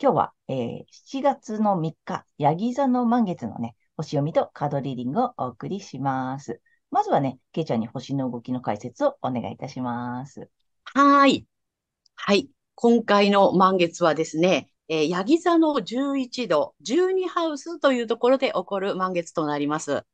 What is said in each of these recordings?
今日は、えー、7月の3日、ヤギ座の満月のね、星読みとカードリーディングをお送りします。まずはね、ケイちゃんに星の動きの解説をお願いいたします。はい。はい。今回の満月はですね、えー、ヤギ座の11度、12ハウスというところで起こる満月となります。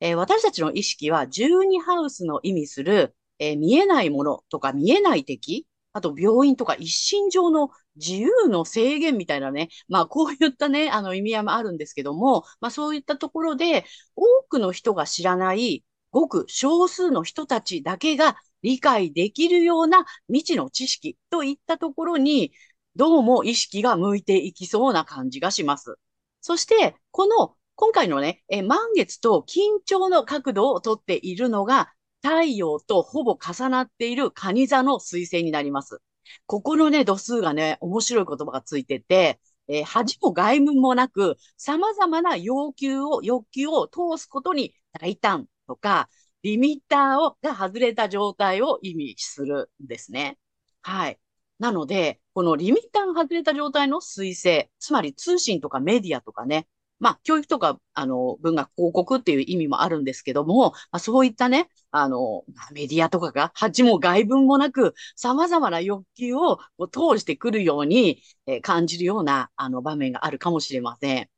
えー、私たちの意識は12ハウスの意味する、えー、見えないものとか見えない敵、あと病院とか一身上の自由の制限みたいなね、まあこういったね、あの意味合いもあるんですけども、まあそういったところで多くの人が知らないごく少数の人たちだけが理解できるような未知の知識といったところに、どうも意識が向いていきそうな感じがします。そして、この今回のね、え満月と緊張の角度をとっているのが、太陽とほぼ重なっている蟹座の彗星になります。ここのね、度数がね、面白い言葉がついてて、えー、恥も外務もなく、様々な要求を、欲求を通すことに大胆とか、リミッターをが外れた状態を意味するんですね。はい。なので、このリミッターが外れた状態の彗星、つまり通信とかメディアとかね、まあ、教育とか、あの、文学広告っていう意味もあるんですけども、まあ、そういったね、あの、メディアとかが、恥も外文もなく、様々な欲求を通してくるように、えー、感じるような、あの、場面があるかもしれません。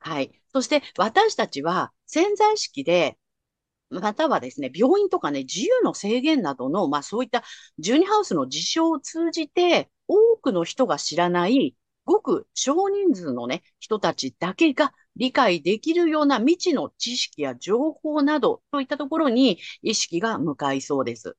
はい。そして、私たちは潜在意識でまたはですね、病院とかね、自由の制限などの、まあそういったジュニハウスの事象を通じて、多くの人が知らない、ごく少人数のね、人たちだけが理解できるような未知の知識や情報などといったところに意識が向かいそうです。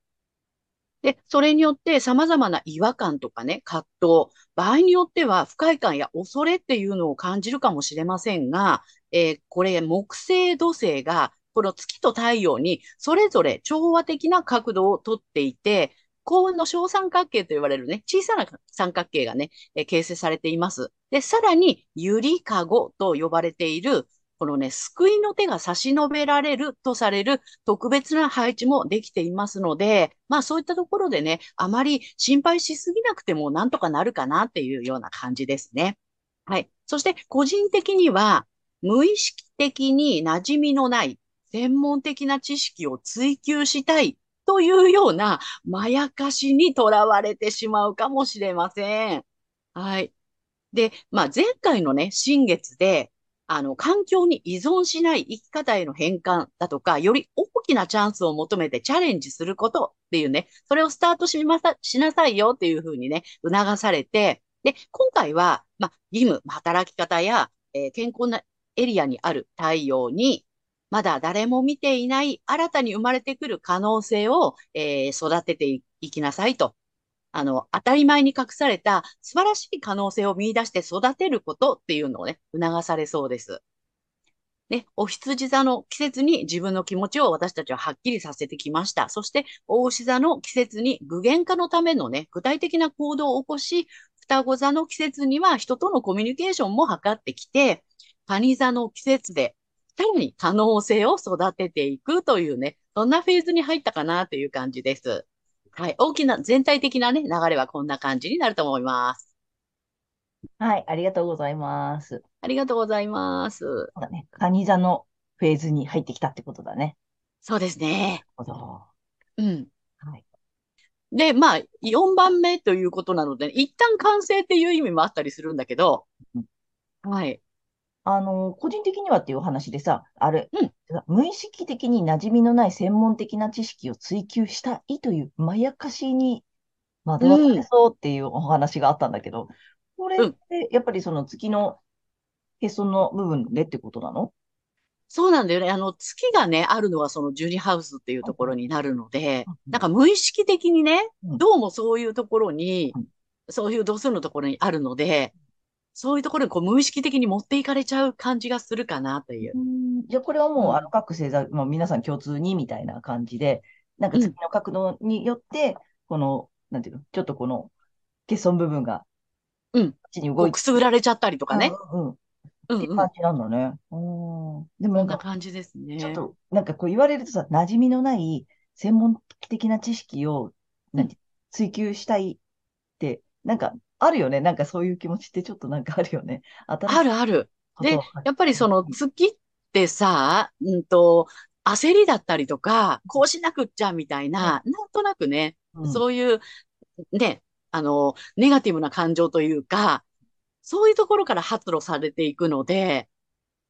で、それによって様々な違和感とかね、葛藤、場合によっては不快感や恐れっていうのを感じるかもしれませんが、えー、これ木星土星がこの月と太陽にそれぞれ調和的な角度をとっていて、幸運の小三角形と言われるね、小さな三角形がね、え形成されています。で、さらに、ゆりかごと呼ばれている、このね、救いの手が差し伸べられるとされる特別な配置もできていますので、まあそういったところでね、あまり心配しすぎなくてもなんとかなるかなっていうような感じですね。はい。そして個人的には、無意識的に馴染みのない専門的な知識を追求したいというようなまやかしにとらわれてしまうかもしれません。はい。で、まあ、前回のね、新月で、あの、環境に依存しない生き方への変換だとか、より大きなチャンスを求めてチャレンジすることっていうね、それをスタートしまさ、しなさいよっていうふうにね、促されて、で、今回は、まあ、義務、働き方や、えー、健康なエリアにある太陽に、まだ誰も見ていない新たに生まれてくる可能性を、えー、育てていきなさいと。あの、当たり前に隠された素晴らしい可能性を見出して育てることっていうのをね、促されそうです。ね、お羊座の季節に自分の気持ちを私たちははっきりさせてきました。そして、大牛座の季節に具現化のためのね、具体的な行動を起こし、双子座の季節には人とのコミュニケーションも図ってきて、蟹座の季節でさらに可能性を育てていくというね、そんなフェーズに入ったかなという感じです。はい。大きな、全体的なね、流れはこんな感じになると思います。はい。ありがとうございます。ありがとうございます。そうだね。カニ座のフェーズに入ってきたってことだね。そうですね。なるほど。うん。はい。で、まあ、4番目ということなので、一旦完成っていう意味もあったりするんだけど、うん、はい。あの、個人的にはっていう話でさ、あれ、うん、無意識的に馴染みのない専門的な知識を追求したいというまやかしに惑わされそうっていうお話があったんだけど、これってやっぱりその月のへその部分でってことなの？そうなんだよね。あの、月がね、あるのはそのジュニハウスっていうところになるので、なんか無意識的にね、どうもそういうところに、そういう度数のところにあるので、そういうところにこう無意識的に持っていかれちゃう感じがするかなという。じゃあこれはもう、あの各星座、まあ、皆さん共通にみたいな感じで、なんか月の角度によって、この、なんていうの、ちょっとこの欠損部分が、うん。こっちに動いて。くすぐられちゃったりとかね。うん、うん。って感じなんだね。うん。でもなんか、感じですね。ちょっと、なんかこう言われるとさ、馴染みのない専門的な知識を、なんて、追求したいって、なんか、あるよね。なんかそういう気持ちってちょっとなんかあるよね。あるある。で、やっぱりその月ってさ、うんと、焦りだったりとか、こうしなくっちゃみたいな、うん、なんとなくね、うん、そういう、ね、あの、ネガティブな感情というか、そういうところから発露されていくので、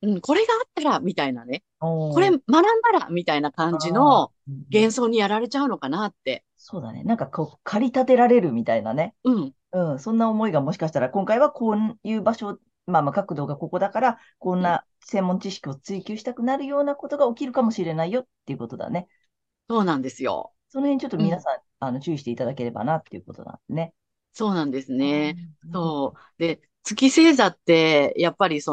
うん、これがあったら、みたいなね。これ学んだら、みたいな感じの幻想にやられちゃうのかなって。そうだね。なんかこう、駆り立てられるみたいなね。うん。うん。そんな思いがもしかしたら、今回はこういう場所、まあまあ角度がここだから、こんな専門知識を追求したくなるようなことが起きるかもしれないよっていうことだね。そうなんですよ。その辺ちょっと皆さん、うん、あの注意していただければなっていうことなんですね。そうなんですね。そう。で、月星座って、やっぱりそ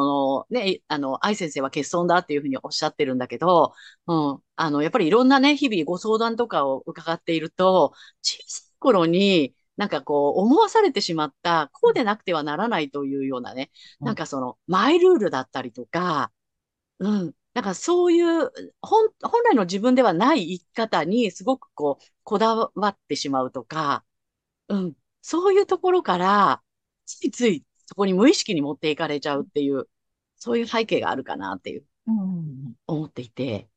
の、ね、あの、愛先生は欠損だっていうふうにおっしゃってるんだけど、うん、あの、やっぱりいろんなね、日々ご相談とかを伺っていると、小さい頃に、なんかこう、思わされてしまった、こうでなくてはならないというようなね、なんかその、マイルールだったりとか、うん、なんかそういう、本、本来の自分ではない生き方にすごくこう、こだわってしまうとか、うん、そういうところから、ついついそこに無意識に持っていかれちゃうっていう、そういう背景があるかなっていう、思っていて。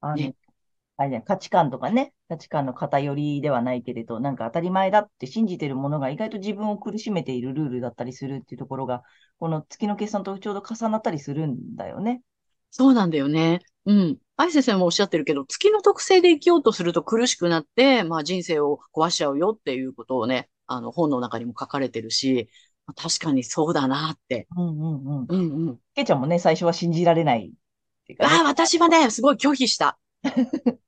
あの、ね、あれね、価値観とかね、価値観の偏りではないけれど、なんか当たり前だって信じてるものが意外と自分を苦しめているルールだったりするっていうところが、この月の決算とちょうど重なったりするんだよね。そうなんだよね。うん。愛先生もおっしゃってるけど、月の特性で生きようとすると苦しくなって、まあ人生を壊しちゃうよっていうことをね、あの、本の中にも書かれてるし、確かにそうだなって。うんうんうん。うんうん。けいちゃんもね、最初は信じられないね、ああ、私はね、すごい拒否した。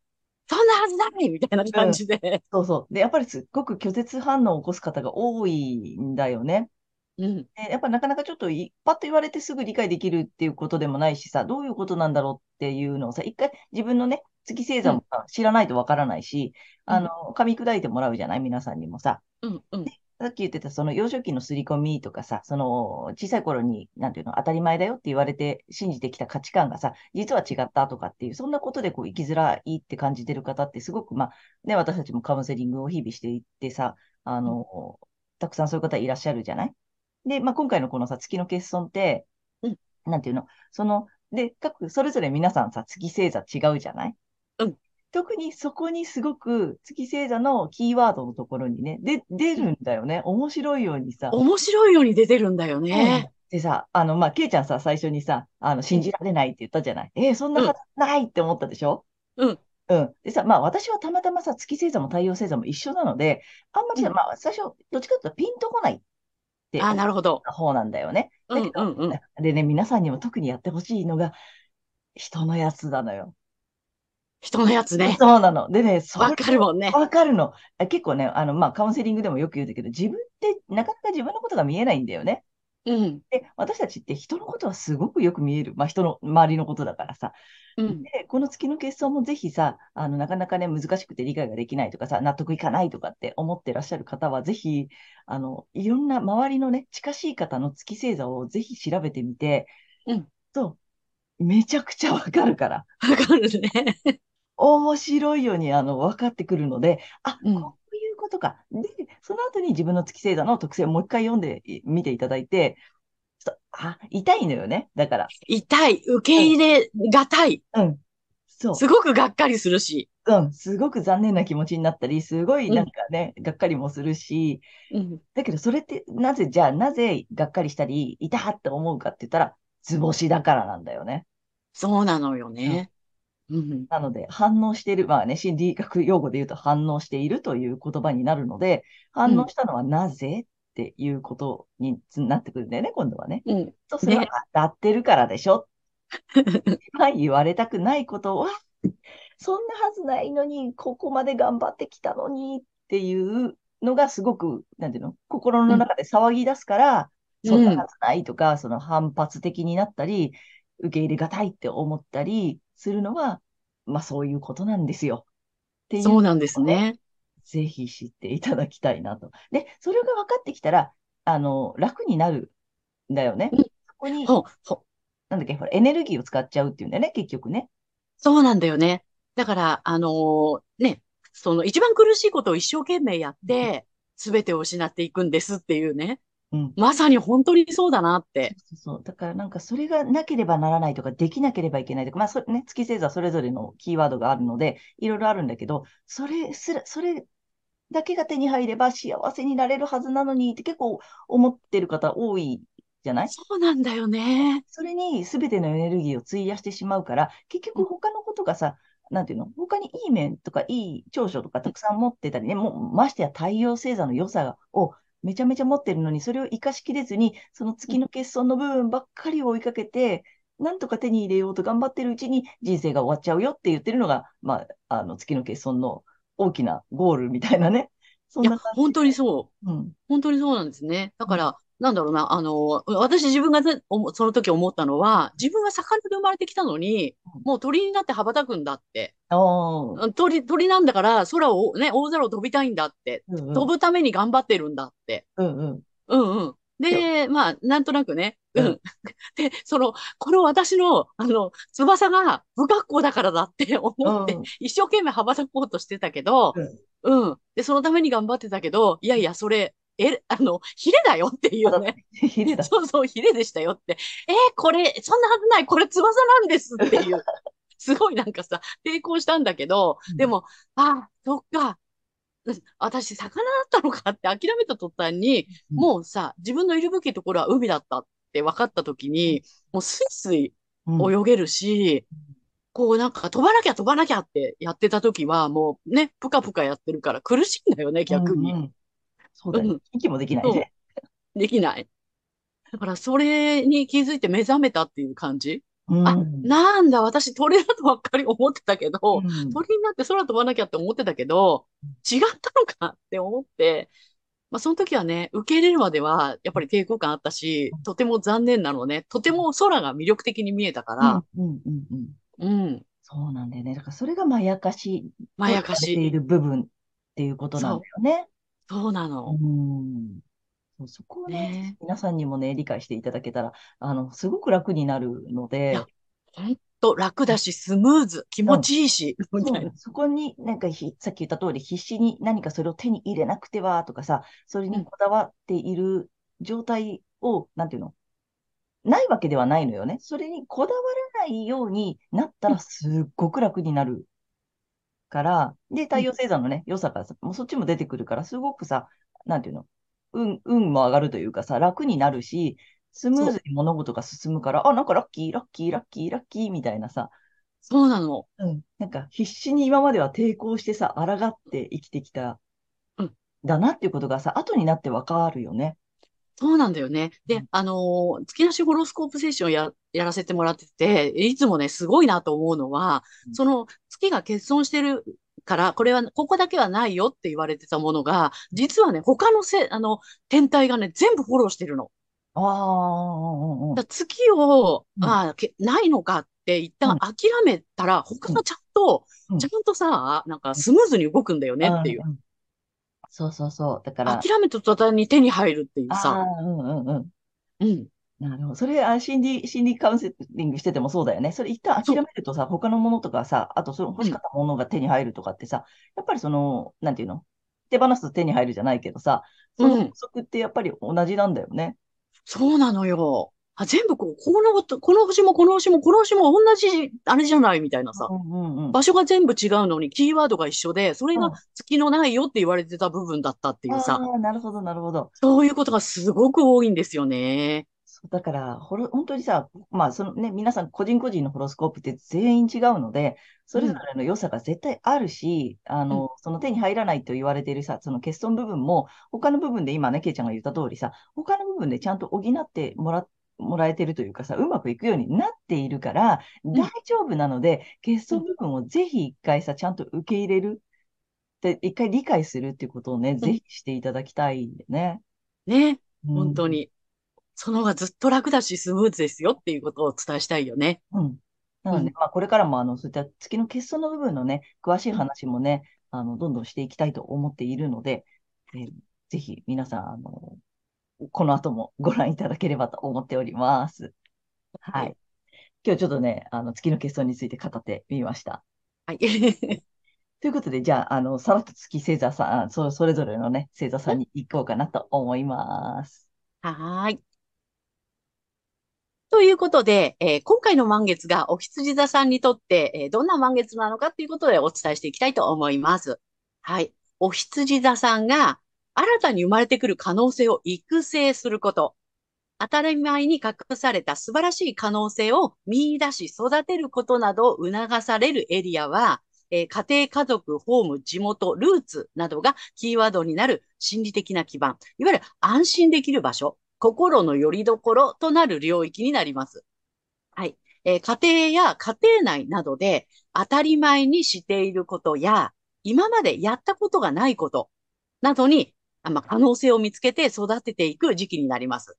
そんなはずないみたいな感じで、うん、そうそう。で、やっぱりすっごく拒絶反応を起こす方が多いんだよね。うん、でやっぱなかなかちょっとパッと言われてすぐ理解できるっていうことでもないしさ、どういうことなんだろうっていうのをさ、一回自分のね、月星座も知らないとわからないし、うん、あの、噛み砕いてもらうじゃない？皆さんにもさ。うんうん、さっき言ってた、その幼少期の刷り込みとかさ、その小さい頃に、なんていうの、当たり前だよって言われて信じてきた価値観がさ、実は違ったとかっていう、そんなことでこう生きづらいって感じてる方ってすごく、まあ、ね、私たちもカウンセリングを日々していってさ、あの、たくさんそういう方いらっしゃるじゃない？で、まあ、今回のこのさ、月の欠損って、うん、なんていうの、その、で、各、それぞれ皆さんさ、月星座違うじゃない？うん。特にそこにすごく月星座のキーワードのところにね、で、出るんだよね。面白いようにさ。面白いように出てるんだよね。うん、でさ、あの、まあ、ケイちゃんさ、最初にさ、あの、信じられないって言ったじゃない？えー、そんなはずないって思ったでしょ？うん。うん。でさ、まあ私はたまたまさ、月星座も太陽星座も一緒なので、あんまり、うん、まあ最初、どっちかというとピンとこないってあ、なるほど。方なんだよね。うんうんうん。でね、皆さんにも特にやってほしいのが、人のやつなのよ。人のやつね。そうなの。でね、わかるもんね。わかるの。結構ね、あの、まあ、カウンセリングでもよく言うんだけど、自分ってなかなか自分のことが見えないんだよね。うん。で、私たちって人のことはすごくよく見える。まあ、人の周りのことだからさ。うん、で、この月の結晶もぜひさ、あの、なかなかね、難しくて理解ができないとかさ、納得いかないとかって思ってらっしゃる方は、ぜひ、あの、いろんな周りのね、近しい方の月星座をぜひ調べてみて、うん。と、めちゃくちゃわかるから。わかるね。面白いように、あの、分かってくるので、あ、うん、こことか。で、その後に自分の月星座の特性をもう一回読んでみていただいて、あ、痛いのよね。だから。痛い。受け入れがたい。うん。そう。すごくがっかりするし。うん。すごく残念な気持ちになったり、すごいなんかね、うん、がっかりもするし、うん。だけどそれって、なぜ、じゃあ、なぜがっかりしたり、痛って思うかって言ったら、図星だからなんだよね。そうなのようんね。うん。なので、反応している、まあね、心理学用語で言うと反応しているという言葉になるので、反応したのはなぜっていうことになってくるんだよね、今度はね。うん。そうすれば、ね。当たってるからでしょ？はい、言われたくないことは、そんなはずないのに、ここまで頑張ってきたのにっていうのがすごく、なんていうの、心うん。の中で騒ぎ出すから、そんなうん。はずないとか、その反発的になったり、受け入れがたいって思ったりするのは、まあそういうことなんですよ。っていうそうなんですね、ね。ぜひ知っていただきたいなと。で、それが分かってきたら、あの、楽になるんだよね。うん。そこに、ほ、ほ、なんだっけ、ほら、エネルギーを使っちゃうっていうんだよね、結局ね。そうなんだよね。だから、あのーね、その一番苦しいことを一生懸命やっうんて、すべてを失っていくんですっていうね。うん。まさに本当にそうだなって。そうそう。だからなんかそれがなければならないとか、できなければいけないとか、まあそれね、月星座それぞれのキーワードがあるので、いろいろあるんだけど、それすら、それだけが手に入れば幸せになれるはずなのにって結構思ってる方多いじゃない？そうなんだよね。それに全てのエネルギーを費やしてしまうから、結うん、局他のことがさ、なんていうの？他にいい面とかいい長所とかたくさん持ってたりね、もうましてや太陽星座の良さをめちゃめちゃ持ってるのに、それを活かしきれずに、そのうん、月の欠損の部分ばっかりを追いかけて、なんとか手に入れようと頑張ってるうちに人生が終わっちゃうよって言ってるのが、まあ、あの月の欠損の大きなゴールみたいなね。そんな感本じで。当にそう。うん。本当にそうなんですね。だうん。から、なんだろうな、あの、私自分がその時思ったのは、自分は魚で生まれてきたのに、もう鳥になって羽ばたくんだって。鳥、鳥なんだから空をね、大空を飛びたいんだって。うんうん。飛ぶために頑張ってるんだって。うんうん。うんうん。で、で、まあ、なんとなくね。う。うんん。で、その、この私の、あの、翼が不格好だからだって思って、うん。一生懸命羽ばたこうとしてたけど、うん。うん。で、そのために頑張ってたけど、いやいや、それ、え、あの、ヒレだよっていうね。ヒレだ。そうそう、ヒレでしたよって。えーこれ、そんなはずない、これ翼なんですっていう。すごいなんかさ、抵抗したんだけど、うん。でも、あ、そっか、うん私、魚だったのかって諦めた途端に、うん。もうさ、自分のいるべきところは海だったって分かった時に、もうスイスイうん。泳げるし、こうなんか飛ばなきゃ飛ばなきゃってやってた時は、もうね、ぷかぷかやってるから苦しいんだよね、う逆に。んうん。そうだよ。うん、息もできないそね。う、できない。だからそれに気づいて目覚めたっていう感じ？うあ、ん。なんだ、私鳥だとばっかり思ってたけうど、ん。鳥になって空飛ばなきゃって思ってたけど、違ったのかって思って、まあ、その時はね、受け入れるまでは、やっぱり抵抗感あったし、とても残念なのね。とても空が魅力的に見えたかうん。ら、うん。うん。うん。うん、そうなんだよね。だからそれがまやかしまやかしい。いる部分っていうことなんだよね。そうなうの。ん。そうそこをね、ね皆さんにもね、理解していただけたら、あの、すごく楽になるのえ。いや、で、ほんと楽だし、スムーズ、気持うん。ちいいし、みたいな。そうなの。そこになんかひ、さっき言った通り、必死に何かそれを手に入れなくてはとかさ、それうん、にこだわっている状態を、なんていうの、ないわけではないのよね。それにこだわらないようになったうん、らすっごく楽になるから、で、うん、太陽星座のね、良さがさ、もうそっちも出てくるから、すごくさ、なんていうの、運、運も上がるというかさ、楽になるし、スムーズに物事が進むから、あ、なんかラッキー、ラッキー、ラッキー、ラッキーみたいなさ、そうなの。うん。なんか必死に今までは抵抗してさ、抗って生きてきた、うん、だなっていうことがさ、後になってわかるよね。そうなんだよね。で、うん。あのー月なしホロスコープセッションや、やらせてもらってて、いつもね、すごいなと思うのは、その月が欠損してるから、これは、ここだけはないよって言われてたものが、実はね、他のせ、あの、天体がね、全部フォローしてるの。ああ、月を、うん、ああ、けないのかって一うん、旦諦めたら、他うん、がちゃんと、うん、ちゃんとさ、なんかうん、スムーズに動くんだよねっていう。うん。そうそうそう。だから、諦めた途端に手に入るっていうあさ。あ、うん、うん、うん。うん。なるほど。それ、あ、心理、心理カウンセリングしててもそうだよね。それ一旦諦。めるとさ、他のものとかさ、あとその欲うん。しかったものが手に入るとかってさ、やっぱりその、なんていうの？手放すと手に入るじゃないけどさ、その法うん。則ってやっぱり同じなんだよね。そうなのよ。あ、全部こう、このこと、この星もこの星もこの星も同じ、あれじゃないみたいなさ。うんうんうん。場所が全部違うのにキーワードが一緒で、それがうん。月のないよって言われてた部分だったっていうさ。ああ、なるほど、なるほど。そういうことがすごく多いんですよね。そうだから、ほろ、本当にさ、まあ、そのね、皆さん個人個人のホロスコープって全員違うので、それぞうん、れの良さが絶対あるし、あうん、の、その手に入らないと言われているさ、その欠損部分も、他の部分で今ね、ケイちゃんが言った通りさ、他の部分でちゃんと補ってもら、もらえてるというかさ、うまくいくようになっているから、大うん、丈夫なので、欠うん。損部分をぜひ一回さ、ちゃんと受け入れる。で、一回理解するっていうことをね、うんぜひしていただきたいよね。ね。うん。本当に。その方がずっと楽だし、スムーズですよっていうことをお伝えしたいよね。うん。なので、うん、まあ、これからも、あの、そういった月の欠損の部分のね、詳しいうん。話もね、あの、どんどんしていきたいと思っているので、えーぜひ皆さん、あの、この後もご覧いただければと思っております。はい。はい。今日ちょっとね、あの、月の欠損について語ってみました。はい。ということで、じゃあ、あの、さらっと月星座さん、そ、それぞれのね、星座さんに行こうかなと思います。はーい。ということで、えー今回の満月がお羊座さんにとって、えーどんな満月なのかということでお伝えしていきたいと思います。はい。お羊座さんが新たに生まれてくる可能性を育成すること。当たり前に隠された素晴らしい可能性を見出し育てることなどを促されるエリアは、えー家庭、家族、ホーム、地元、ルーツなどがキーワードになる心理的な基盤、いわゆる安心できる場所、心の拠り所となる領域になります。はい。えー家庭や家庭内などで当たり前にしていることや、今までやったことがないことなどに、まあ、可能性を見つけて育てていく時期になります。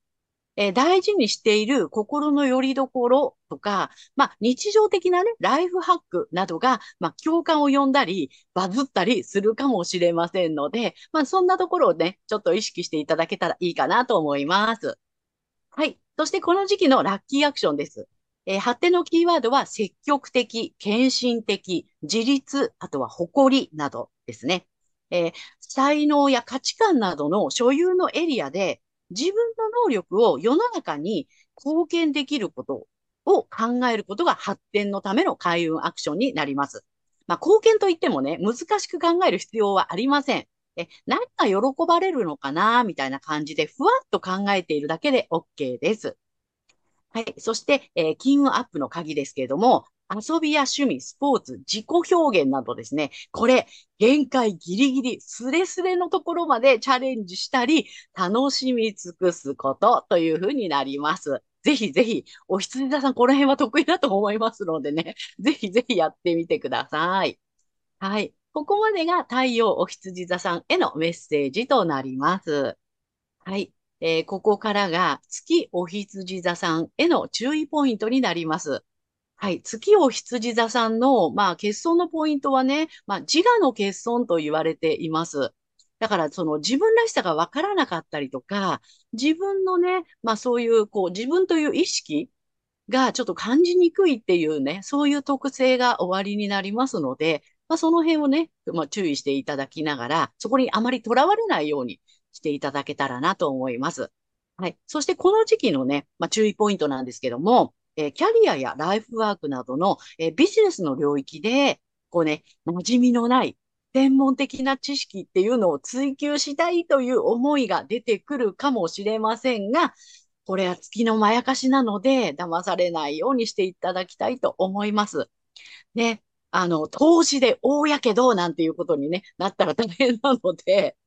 えー大事にしている心の拠り所とか、まあ、日常的なね、ライフハックなどが、まあ、共感を呼んだり、バズったりするかもしれませんので、まあ、そんなところをね、ちょっと意識していただけたらいいかなと思います。はい。そしてこの時期のラッキーアクションです。えー発展のキーワードは積極的、献身的、自立、あとは誇りなどですね。えー才能や価値観などの所有のエリアで自分の能力を世の中に貢献できることを考えることが発展のための開運アクションになります。まあ、貢献といってもね、難しく考える必要はありません。え、何が喜ばれるのかなみたいな感じで、ふわっと考えているだけで OK です。はい。そして、えー金運アップの鍵ですけれども、遊びや趣味、スポーツ、自己表現などですね、これ、限界ギリギリ、スレスレのところまでチャレンジしたり、楽しみ尽くすことというふうになります。ぜひぜひ、お羊座さん、この辺は得意だと思いますのでね、ぜひぜひやってみてください。はい。ここまでが太陽お羊座さんへのメッセージとなります。はい。えーここからが月お羊座さんへの注意ポイントになります。はい。月お羊座さんの、まあ、欠損のポイントはね、まあ、自我の欠損と言われています。だから、その自分らしさがわからなかったりとか、自分のね、まあそういう、こう、自分という意識がちょっと感じにくいっていうね、そういう特性が終わりになりますので、まあ、その辺をね、まあ、注意していただきながら、そこにあまりとらわれないようにしていただけたらなと思います。はい。そしてこの時期のね、まあ、注意ポイントなんですけども、えーキャリアやライフワークなどの、えービジネスの領域で、こうね、馴染みのない専門的な知識っていうのを追求したいという思いが出てくるかもしれませんが、これは月のまやかしなので、騙されないようにしていただきたいと思います。ね。あの、投資で大やけどなんていうことに、ね、なったら大変なので、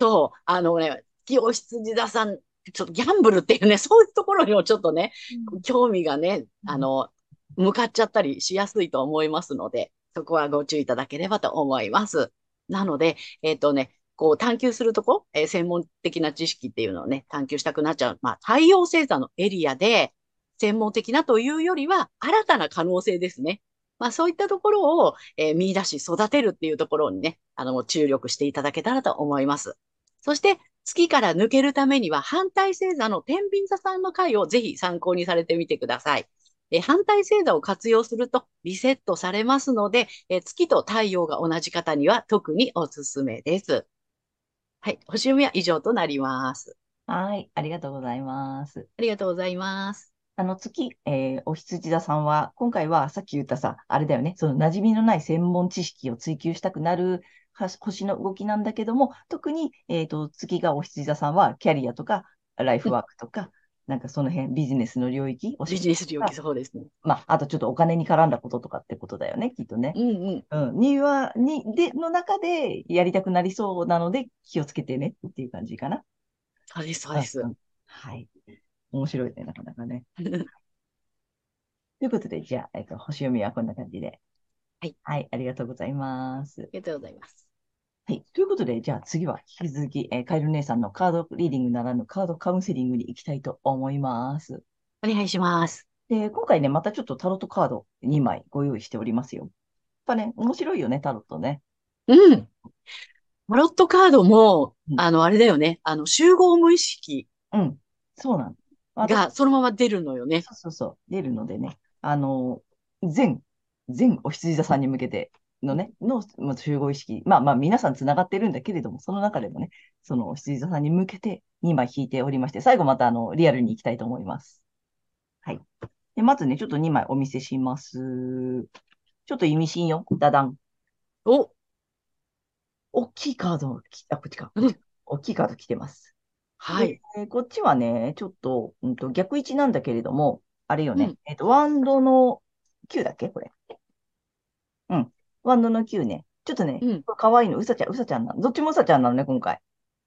そう、あのね、月お羊座さん、ちょっとギャンブルっていうね、そういうところにもちょっとね、うん興味がね、うんあの、向かっちゃったりしやすいと思いますので、そこはご注意いただければと思います。なので、えっとね、こう探求するとこ、えー専門的な知識っていうのをね、探求したくなっちゃう。まあ、太陽星座のエリアで、専門的なというよりは、新たな可能性ですね。まあ、そういったところを、えー見出し育てるっていうところにね、あの、注力していただけたらと思います。そして、月から抜けるためには、反対星座の天秤座さんの回をぜひ参考にされてみてください。えー反対星座を活用するとリセットされますので、えー月と太陽が同じ方には特におすすめです。はい。星読みは以上となります。はい、ありがとうございます。ありがとうございます。あの月、えーお羊座さんは、今回はさっき言ったさ、あれだよね、その馴染みのない専門知識を追求したくなるは星の動きなんだけども、特に、えーと、月がお羊座さんは、キャリアとか、ライフうん、ワークとか、なんかその辺、ビジネスの領域、ビジネス領域そうですね。まあ、あとちょっとお金に絡んだこととかってことだよね、きっとね。うんうん。うん。には、に、で、の中でやりたくなりそうなので気をつけてねっていう感じかな。そうです、そうですはい。面白いね、なかなかね。ということで、じゃあ、えっと、星読みはこんな感じで。はい。はい、ありがとうございます。ありがとうございます。はい。ということで、じゃあ次は引き続き、えーカエル姉さんのカードリーディングならぬカードカウンセリングに行きたいと思います。お願いします。で、今回ね、またちょっとタロットカード2枚ご用意しておりますよ。やっぱね、面白いよね、タロットね。うん。タロットカードもう、んあの、あれだよね。あの、集合無意識うん。そうなの。私がそのまま出るのよね。そうそうそう、出るのでね、あの、全、全お羊座さんに向けてのね、の、まあ、集合意識、まあまあ皆さん繋がってるんだけれども、その中でもね、そのお羊座さんに向けて2枚引いておりまして、最後またあの、リアルに行きたいと思います。はい。で、まずね、ちょっと2枚お見せします。ちょっと意味深よ。ダダン。お、大きいカードき、あ、こっちか。うん大きいカード来てます。はい。でこっちはね、ちょっと、うんと、逆位置なんだけれども、あれよね。うんえっと、ワンドの9だっけ？これ。うん。ワンドの9ね。ちょっとね、うんこれ可愛いの、うさちゃん、うさちゃんなの。どっちもうさちゃんなのね、今回。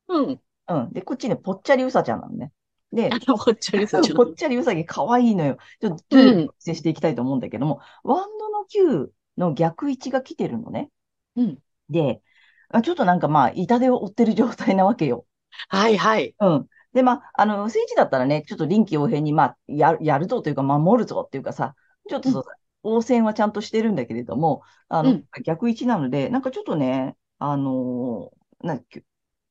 うん。うん。で、こっちね、ぽっちゃりうさちゃんなのね。であ、の、こっちゃりさちゃん ぽっちゃりうさぎ可愛いのよ。ちょっと、うんお見せしていきたいと思うんだけども、ワンドの9の逆位置が来てるのね。うん。で、あちょっとなんかまあ、痛手を負ってる状態なわけよ。はいはい。うん。で、まあ、あの、政治だったらね、ちょっと臨機応変に、まあ、やる、やるぞというか、守るぞっていうかさ、ちょっとそう、応戦はちゃんとしてるんだけれども、あの、うん逆位置なので、なんかちょっとね、あのーなん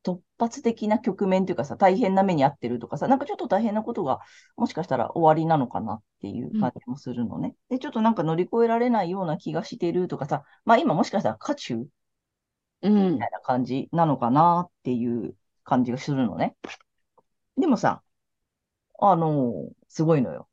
突発的な局面というかさ、大変な目に遭ってるとかさ、なんかちょっと大変なことが、もしかしたら終わりなのかなっていう感じもするのね。で、ちょっとなんか乗り越えられないような気がしてるとかさ、まあ今もしかしたら渦中うんみた。いな感じなのかなっていう感じがするのね。でもさ、あのーすごいのよ。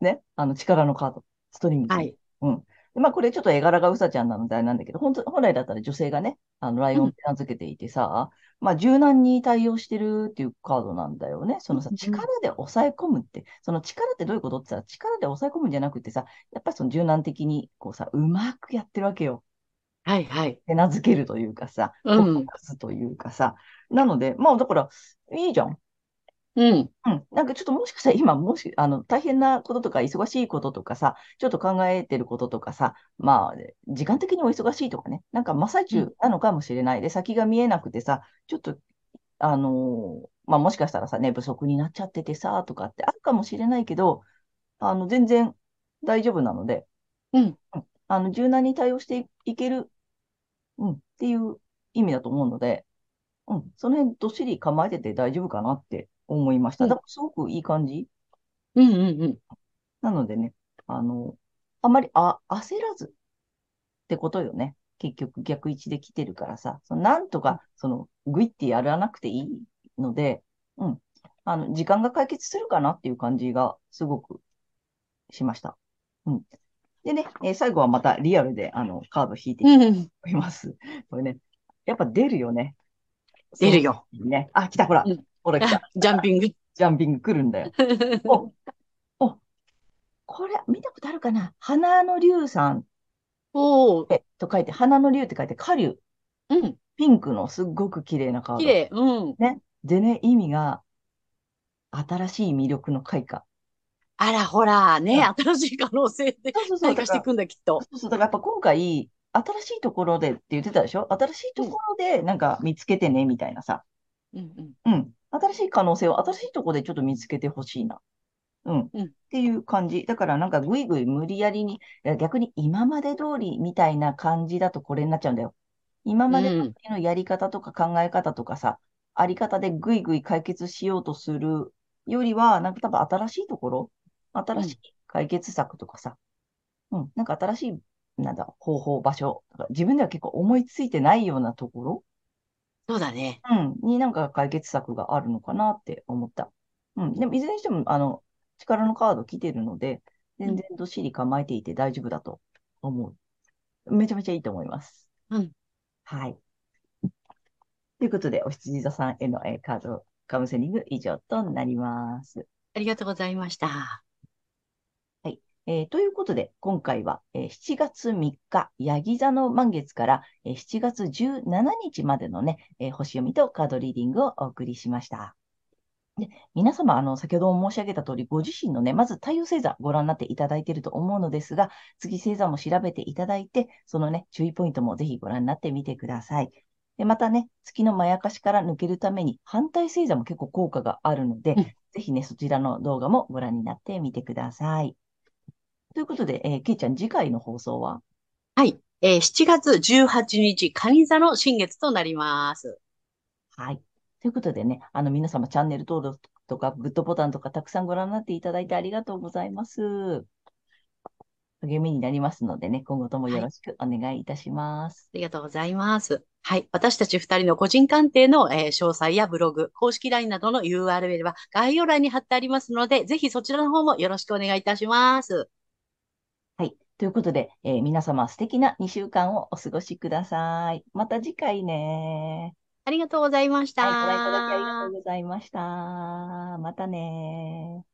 ね、あの力のカード、ストリングス。はい。うん。で、まあこれちょっと絵柄がうさちゃんなのであれなんだけど、本当、本来だったら女性がね、あの、ライオンって名付けていてさ、まあ柔軟に対応してるっていうカードなんだよね。そのさうん、力で抑え込むって、その力ってどういうことってさ、力で抑え込むんじゃなくてさ、やっぱりその柔軟的に、こうさ、うまくやってるわけよ。はいはい。手なずけるというかさ、うんというかさ。なので、まあだから、いいじゃん。うん。うん。なんかちょっともしかしたら今、もし、あの、大変なこととか、忙しいこととかさ、ちょっと考えてることとかさ、まあ、時間的にお忙しいとかね、なんか真っ最中なのかもしれない。で、先が見えなくてさ、ちょっと、あのーまあもしかしたらさ、寝不足になっちゃっててさ、とかってあるかもしれないけど、あの、全然大丈夫なので、うん。あの、柔軟に対応していける、うん、っていう意味だと思うので、うん、その辺どっしり構えてて大丈夫かなって思いました。うんだからすごくいい感じ？うんうんうん。なのでね、あの、あまりあ焦らずってことよね。結局逆位置で来てるからさ、そのなんとか、その、グイってやらなくていいので、うん、あの、時間が解決するかなっていう感じがすごくしました。うん。でね、えー最後はまたリアルで、あの、カード引いていきます。これね、やっぱ出るよね。出るよ。ね。あ、来た、ほらうん。ほら来た。ジャンピング。ジャンピング来るんだよ。お、お、これ、見たことあるかな？花の竜さんおー。えと書いて、花の竜って書いて、花竜。うん。ピンクのすっごく綺麗なカード。綺麗。うん。ね。でね、意味が、新しい魅力の開花。あら、ほら、ね、新しい可能性で。開花していくんだ、きっと。そうそう、だからやっぱ今回、新しいところでって言ってたでしょ？新しいところでなんか見つけてね、みたいなさ。うんうん。うん。新しい可能性を新しいところでちょっと見つけてほしいな。うん。うんっていう感じ。だからなんかぐいぐい無理やりに、逆に今まで通りみたいな感じだとこれになっちゃうんだよ。今までのやり方とか考え方とかさ、あり方でぐいぐい解決しようとするよりは、なんか多分新しいところ、新しい解決策とかさ、うん、なんか新しい、なんだ、方法、場所、自分では結構思いついてないようなところ、そうだね。うん、になんか解決策があるのかなって思った。うん。でも、いずれにしても、あの、力のカード来てるので、全然どっしり構えていて大丈夫だと思う。めちゃめちゃいいと思います。うん。はい。ということで、お羊座さんへの、えーカードカウンセリング以上となります。ありがとうございました。えー、ということで、今回は、えー、7月3日、ヤギ座の満月から、えー、7月17日までのね、えー、星読みとカードリーディングをお送りしました。で皆様、あの、先ほども申し上げた通り、ご自身のね、まず太陽星座ご覧になっていただいていると思うのですが、月星座も調べていただいて、そのね、注意ポイントもぜひご覧になってみてください。でまたね、月のまやかしから抜けるために、反対星座も結構効果があるので、うん、ぜひね、そちらの動画もご覧になってみてください。ということで、えー、けいちゃん、次回の放送は？はい。えー、7月18日、蟹座の新月となります。はい。ということでね、あの、皆様、チャンネル登録とか、グッドボタンとか、たくさんご覧になっていただいてありがとうございます。励みになりますのでね、今後ともよろしくお願いいたします。はい、ありがとうございます。はい。私たち二人の個人鑑定の、えー、詳細やブログ、公式 LINE などの URL は概要欄に貼ってありますので、ぜひそちらの方もよろしくお願いいたします。ということで、えー、皆様素敵な2週間をお過ごしください。また次回ね。ありがとうございました。はい、ご覧いただきありがとうございました。またね